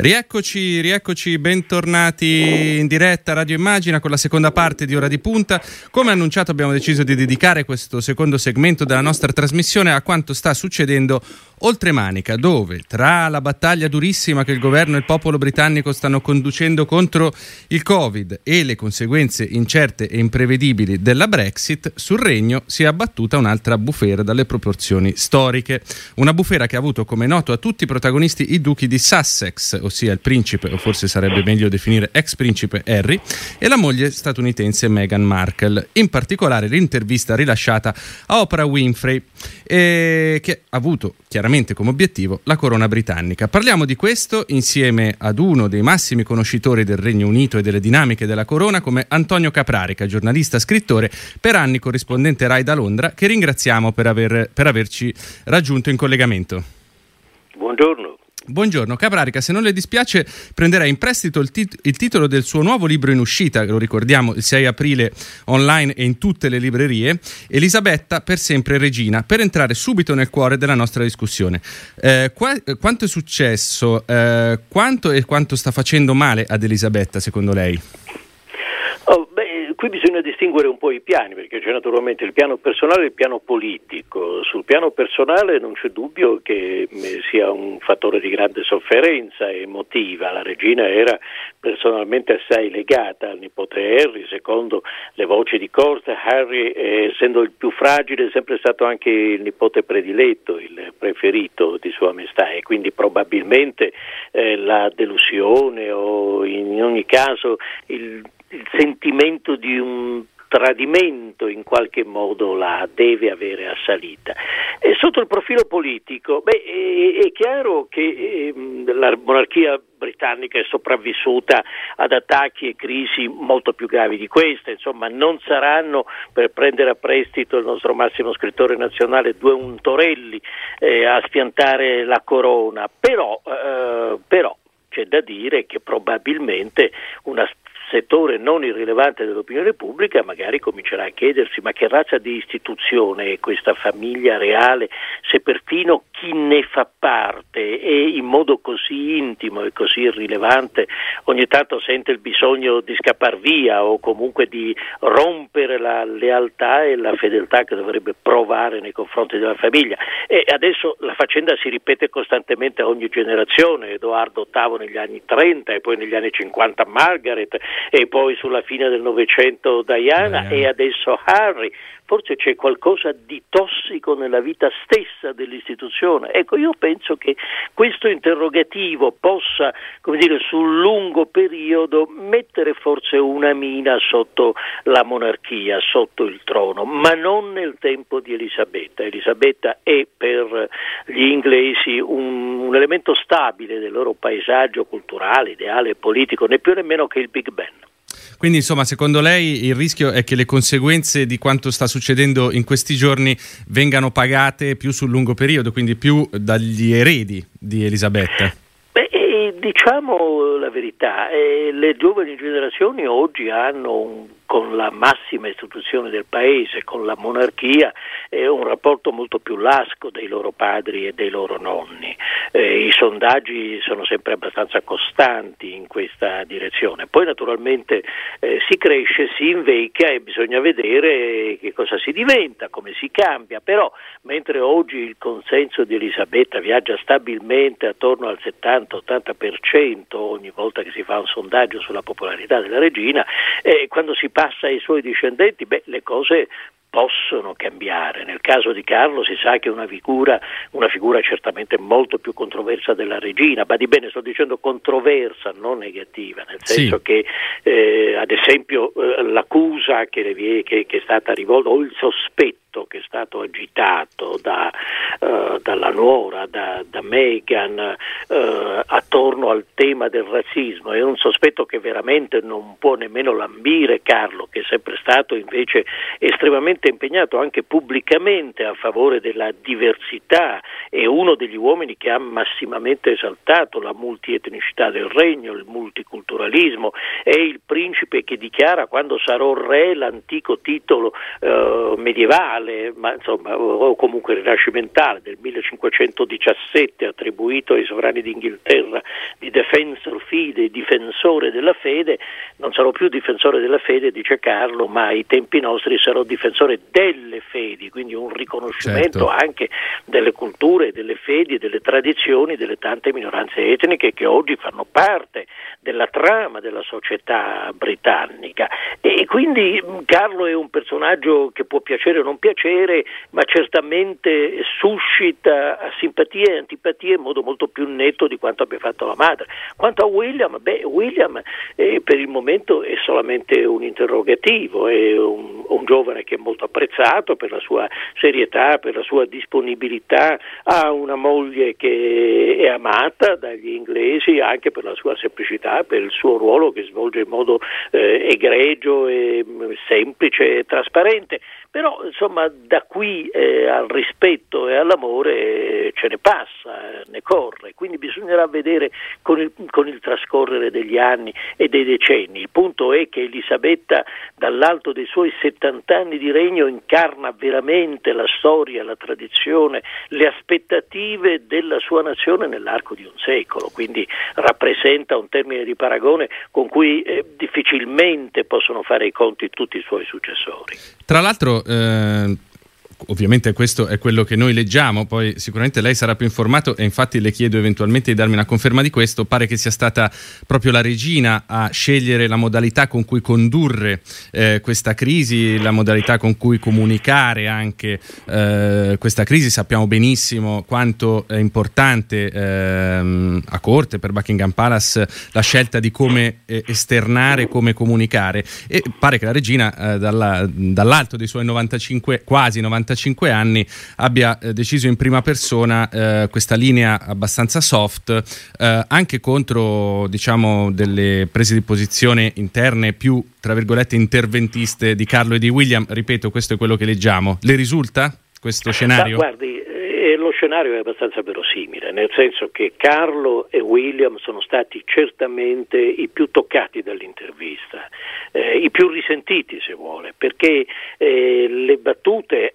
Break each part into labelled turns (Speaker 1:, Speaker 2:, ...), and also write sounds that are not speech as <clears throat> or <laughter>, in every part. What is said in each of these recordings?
Speaker 1: Rieccoci, rieccoci, bentornati in diretta Radio Immagina con la seconda parte di Ora di Punta. Come annunciato abbiamo deciso di dedicare questo secondo segmento della nostra trasmissione a quanto sta succedendo oltre Manica, dove tra la battaglia durissima che il governo e il popolo britannico stanno conducendo contro il Covid e le conseguenze incerte e imprevedibili della Brexit, sul regno si è abbattuta un'altra bufera dalle proporzioni storiche. Una bufera che ha avuto come noto a tutti i protagonisti i duchi di Sussex, ossia il principe, o forse sarebbe meglio definire ex principe Harry, e la moglie statunitense Meghan Markle. In particolare l'intervista rilasciata a Oprah Winfrey, eh, che ha avuto chiaramente come obiettivo la corona britannica. Parliamo di questo insieme ad uno dei massimi conoscitori del Regno Unito e delle dinamiche della corona, come Antonio Caprarica, giornalista, scrittore, per anni corrispondente RAI da Londra, che ringraziamo per, aver, per averci raggiunto in collegamento.
Speaker 2: Buongiorno.
Speaker 1: Buongiorno Caprarica, se non le dispiace prenderei in prestito il, tit- il, titolo del suo nuovo libro in uscita, lo ricordiamo il 6 aprile online e in tutte le librerie, Elisabetta per sempre regina, per entrare subito nel cuore della nostra discussione. Eh, qua- quanto è successo? Eh, quanto e quanto sta facendo male ad Elisabetta secondo lei?
Speaker 2: Qui bisogna distinguere un po' i piani, perché c'è naturalmente il piano personale e il piano politico. Sul piano personale non c'è dubbio che eh, sia un fattore di grande sofferenza emotiva. La regina era personalmente assai legata al nipote Harry, secondo le voci di corte. Harry, eh, essendo il più fragile, è sempre stato anche il nipote prediletto, il preferito di Sua Maestà e quindi probabilmente eh, la delusione o in ogni caso il il sentimento di un tradimento in qualche modo la deve avere assalita. E sotto il profilo politico, beh, è, è, chiaro che eh, la monarchia britannica è sopravvissuta ad attacchi e crisi molto più gravi di queste, insomma non saranno, per prendere a prestito il nostro massimo scrittore nazionale, due untorelli eh, a spiantare la corona, però, eh, però c'è da dire che probabilmente una settore non irrilevante dell'opinione pubblica magari comincerà a chiedersi ma che razza di istituzione è questa famiglia reale? Se perfino chi ne fa parte? E in modo così intimo e così irrilevante ogni tanto sente il bisogno di scappar via o comunque di rompere la lealtà e la fedeltà che dovrebbe provare nei confronti della famiglia. E adesso la faccenda si ripete costantemente a ogni generazione Edoardo VIII negli anni 30 e poi negli anni 50 Margaret e poi sulla fine del Novecento Diana eh. e adesso Harry. Forse c'è qualcosa di tossico nella vita stessa dell'istituzione. Ecco, io penso che questo interrogativo possa, come dire, sul lungo periodo mettere forse una mina sotto la monarchia, sotto il trono, ma non nel tempo di Elisabetta. Elisabetta è per gli inglesi un, un elemento stabile del loro paesaggio culturale, ideale e politico, né più nemmeno che il Big Ben.
Speaker 1: Quindi, insomma, secondo lei il rischio è che le conseguenze di quanto sta succedendo in questi giorni vengano pagate più sul lungo periodo, quindi più dagli eredi di Elisabetta?
Speaker 2: Beh, eh, diciamo la verità, eh, le giovani generazioni oggi hanno un con la massima istituzione del paese, con la monarchia, è un rapporto molto più lasco dei loro padri e dei loro nonni. Eh, I sondaggi sono sempre abbastanza costanti in questa direzione. Poi naturalmente eh, si cresce, si invecchia e bisogna vedere che cosa si diventa, come si cambia, però mentre oggi il consenso di Elisabetta viaggia stabilmente attorno al 70-80% ogni volta che si fa un sondaggio sulla popolarità della regina, eh, quando si passa ai suoi discendenti, beh, le cose possono cambiare. Nel caso di Carlo si sa che è una figura, una figura certamente molto più controversa della regina, ma di bene sto dicendo controversa, non negativa, nel senso sì. che eh, ad esempio eh, l'accusa che, che, che, è stata rivolta o il sospetto che è stato agitato da, uh, dalla nuora, da, da Meghan, uh, attorno al tema del razzismo. È un sospetto che veramente non può nemmeno lambire Carlo, che è sempre stato invece estremamente impegnato anche pubblicamente a favore della diversità. È uno degli uomini che ha massimamente esaltato la multietnicità del regno, il multiculturalismo. È il principe che dichiara quando sarò re l'antico titolo uh, medievale ma insomma, o comunque rinascimentale del 1517 attribuito ai sovrani d'Inghilterra di defensor fide, difensore della fede, non sarò più difensore della fede, dice Carlo, ma ai tempi nostri sarò difensore delle fedi, quindi un riconoscimento certo. anche delle culture, delle fedi, delle tradizioni delle tante minoranze etniche che oggi fanno parte della trama della società britannica. E quindi Carlo è un personaggio che può piacere o non piacere, ma certamente suscita simpatie e antipatie in modo molto più netto di quanto abbia fatto la madre. Quanto a William, beh, William eh, per il momento è solamente un interrogativo, è un, un, giovane che è molto apprezzato per la sua serietà, per la sua disponibilità, ha una moglie che è amata dagli inglesi anche per la sua semplicità, per il suo ruolo che svolge in modo eh, egregio e mm, semplice e trasparente. Però insomma da qui eh, al rispetto e all'amore eh, ce ne passa, eh, ne corre, quindi bisognerà vedere con il, con il, trascorrere degli anni e dei decenni. Il punto è che Elisabetta dall'alto dei suoi 70 anni di regno incarna veramente la storia, la tradizione, le aspettative della sua nazione nell'arco di un secolo, quindi rappresenta un termine di paragone con cui eh, difficilmente possono fare i conti tutti i suoi successori.
Speaker 1: Tra l'altro eh, ovviamente questo è quello che noi leggiamo, poi sicuramente lei sarà più informato e infatti le chiedo eventualmente di darmi una conferma di questo, pare che sia stata proprio la regina a scegliere la modalità con cui condurre eh, questa crisi, la modalità con cui comunicare anche eh, questa crisi, sappiamo benissimo quanto è importante eh, a corte per Buckingham Palace la scelta di come eh, esternare, come comunicare. E pare che la regina eh, dalla, dall'alto dei suoi 95, quasi 95 45 anni abbia eh, deciso in prima persona eh, questa linea abbastanza soft eh, anche contro diciamo delle prese di posizione interne più tra virgolette interventiste di Carlo e di William ripeto questo è quello che leggiamo le risulta questo scenario?
Speaker 2: Ma guardi e lo scenario è abbastanza verosimile, nel senso che Carlo e William sono stati certamente i più toccati dall'intervista, eh, i più risentiti se vuole, perché eh, le battute <clears throat>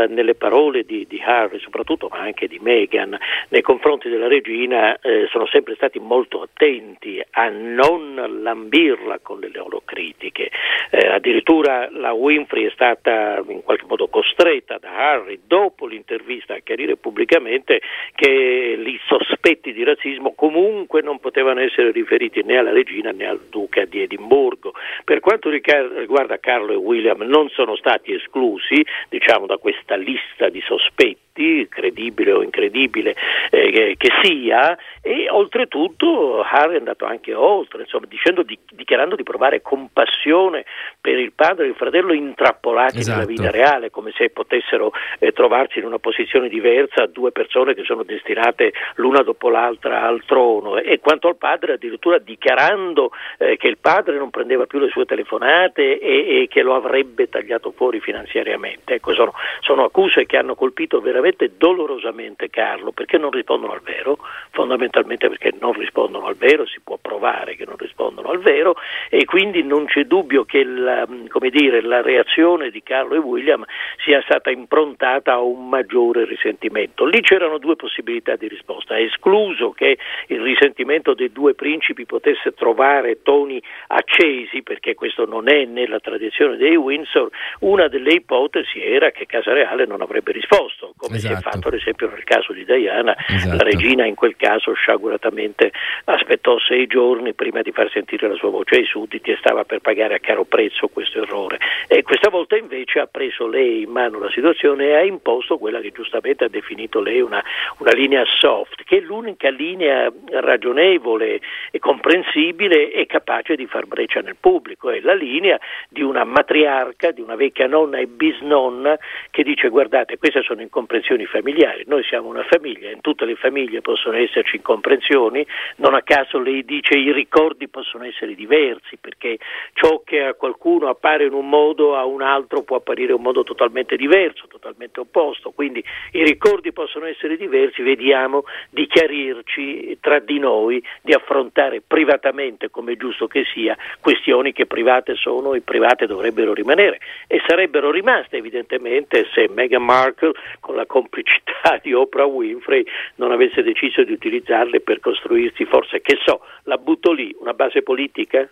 Speaker 2: nella, nelle parole di, di, Harry soprattutto, ma anche di Meghan nei confronti della regina eh, sono sempre stati molto attenti a non lambirla con le loro critiche. Eh, addirittura la Winfrey è stata in qualche modo costretta da Harry dopo l'intervista a chiarire pubblicamente che i sospetti di razzismo comunque non potevano essere riferiti né alla regina né al duca di Edimburgo. Per quanto riguarda Carlo e William non sono stati esclusi diciamo, da questa lista di sospetti tutti, credibile o incredibile eh, che sia, e oltretutto Harry è andato anche oltre, insomma, dicendo, di, dichiarando di provare compassione per il padre e il fratello intrappolati esatto. nella vita reale, come se potessero eh, trovarsi in una posizione diversa due persone che sono destinate l'una dopo l'altra al trono. E quanto al padre, addirittura dichiarando eh, che il padre non prendeva più le sue telefonate e, e che lo avrebbe tagliato fuori finanziariamente. Ecco, sono, sono accuse che hanno colpito veramente veramente dolorosamente Carlo perché non rispondono al vero, fondamentalmente perché non rispondono al vero, si può provare che non rispondono al vero e quindi non c'è dubbio che la, dire, la reazione di Carlo e William sia stata improntata a un maggiore risentimento. Lì c'erano due possibilità di risposta, è escluso che il risentimento dei due principi potesse trovare toni accesi perché questo non è nella tradizione dei Windsor, una delle ipotesi era che Casa Reale non avrebbe risposto, come esatto. si è esatto. fatto ad esempio nel caso di Diana, esatto. la regina in quel caso sciaguratamente aspettò sei giorni prima di far sentire la sua voce ai sudditi e stava per pagare a caro prezzo questo errore. E questa volta invece ha preso lei in mano la situazione e ha imposto quella che giustamente ha definito lei una, una linea soft, che è l'unica linea ragionevole e comprensibile e capace di far breccia nel pubblico, è la linea di una matriarca, di una vecchia nonna e bisnonna che dice guardate queste sono incomprensioni incomprensioni familiari. Noi siamo una famiglia, in tutte le famiglie possono esserci incomprensioni, non a caso lei dice i ricordi possono essere diversi perché ciò che a qualcuno appare in un modo a un altro può apparire in un modo totalmente diverso, totalmente opposto, quindi i ricordi possono essere diversi, vediamo di chiarirci tra di noi, di affrontare privatamente, come è giusto che sia, questioni che private sono e private dovrebbero rimanere e sarebbero rimaste evidentemente se Meghan Markle con la complicità <laughs> di Oprah Winfrey non avesse deciso di utilizzarle per costruirsi forse, che so, la butto lì, una base politica?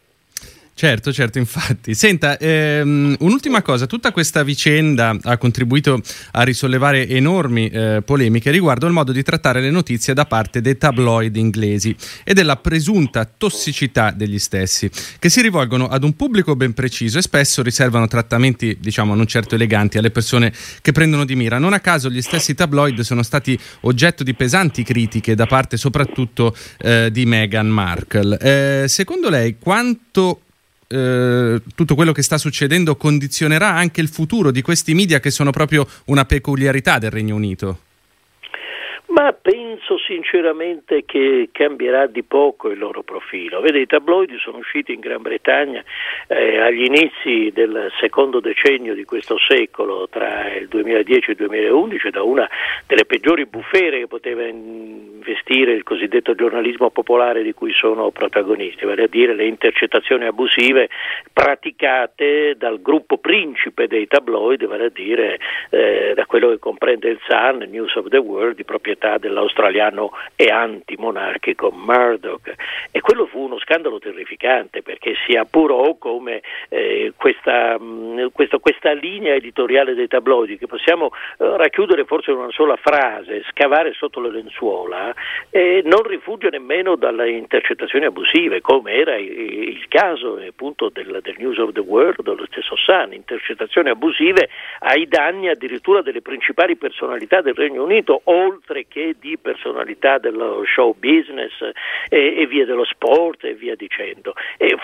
Speaker 1: Certo, certo, infatti. Senta, ehm, un'ultima cosa, tutta questa vicenda ha contribuito a risollevare enormi eh, polemiche riguardo al modo di trattare le notizie da parte dei tabloid inglesi e della presunta tossicità degli stessi, che si rivolgono ad un pubblico ben preciso e spesso riservano trattamenti, diciamo, non certo eleganti alle persone che prendono di mira. Non a caso gli stessi tabloid sono stati oggetto di pesanti critiche da parte soprattutto eh, di Meghan Markle. Eh, secondo lei quanto eh, tutto quello che sta succedendo condizionerà anche il futuro di questi media che sono proprio una peculiarità del Regno Unito?
Speaker 2: Ma penso sinceramente che cambierà di poco il loro profilo. Vede, i tabloidi sono usciti in Gran Bretagna eh, agli inizi del secondo decennio di questo secolo, tra il 2010 e il 2011, da una delle peggiori bufere che poteva investire il cosiddetto giornalismo popolare di cui sono protagonisti, vale a dire le intercettazioni abusive praticate dal gruppo principe dei tabloidi, vale a dire eh, da quello che comprende il Sun, News of the World, di proprietà dell'australiano e antimonarchico Murdoch. E quello fu uno scandalo terrificante perché si appurò come eh, questa, mh, mm, questa, questa, linea editoriale dei tabloidi che possiamo eh, racchiudere forse in una sola frase, scavare sotto le lenzuola, eh, non rifugge nemmeno dalle intercettazioni abusive come era il, caso appunto del, del, News of the World, dello stesso Sun, intercettazioni abusive ai danni addirittura delle principali personalità del Regno Unito, oltre che di personalità dello show business e, e via dello sport e via dicendo.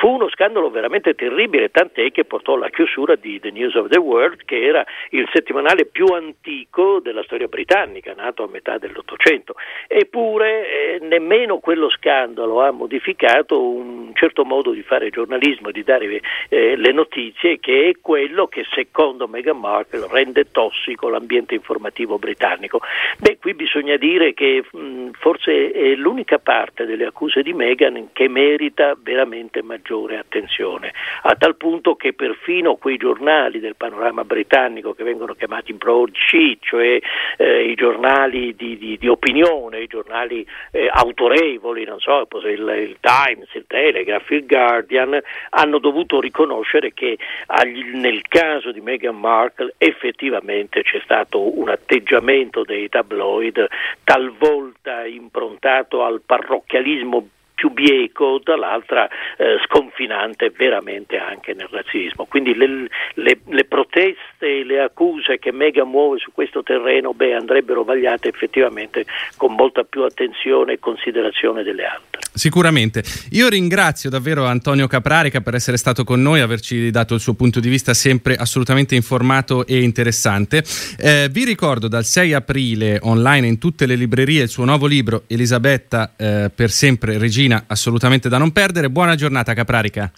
Speaker 2: Fu uno scandalo veramente terribile, tant'è che portò alla chiusura di The News of the World, che era il settimanale più antico della storia britannica, nato a metà dell'Ottocento. Eppure eh, nemmeno quello scandalo ha modificato un certo modo di fare giornalismo, di dare eh, le notizie, che è quello che secondo Meghan Markle rende tossico l'ambiente informativo britannico. Beh, qui bisogna dire che mh, forse è l'unica parte delle accuse di Meghan che merita veramente maggiore attenzione, a tal punto che perfino quei giornali del panorama britannico che vengono chiamati broadsheet, cioè eh, i giornali di, di, di, opinione, i giornali eh, autorevoli, non so, il, il, Times, il Telegraph, il Guardian, hanno dovuto riconoscere che agli, nel caso di Meghan Markle effettivamente c'è stato un atteggiamento dei tabloid talvolta improntato al parrocchialismo più bieco, dall'altra eh, sconfinante veramente anche nel razzismo. Quindi le, le, le proteste e le accuse che Mega muove su questo terreno beh, andrebbero vagliate effettivamente con molta più attenzione e considerazione delle altre.
Speaker 1: Sicuramente. Io ringrazio davvero Antonio Caprarica per essere stato con noi, averci dato il suo punto di vista sempre assolutamente informato e interessante. Eh, vi ricordo dal 6 aprile online in tutte le librerie il suo nuovo libro Elisabetta eh, per sempre regina Cina assolutamente da non perdere. Buona giornata Caprarica.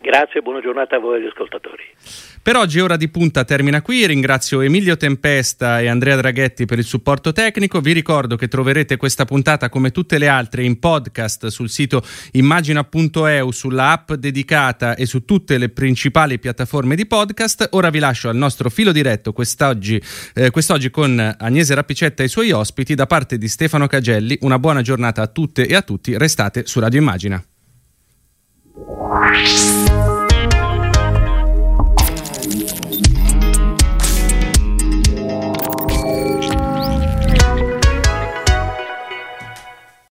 Speaker 2: Grazie, buona giornata a voi agli ascoltatori.
Speaker 1: Per oggi Ora di Punta termina qui, ringrazio Emilio Tempesta e Andrea Draghetti per il supporto tecnico, vi ricordo che troverete questa puntata come tutte le altre in podcast sul sito immagina.eu, sulla app dedicata e su tutte le principali piattaforme di podcast. Ora vi lascio al nostro filo diretto quest'oggi, eh, quest'oggi con Agnese Rapicetta e i suoi ospiti da parte di Stefano Cagelli. Una buona giornata a tutte e a tutti, restate su Radio Immagina.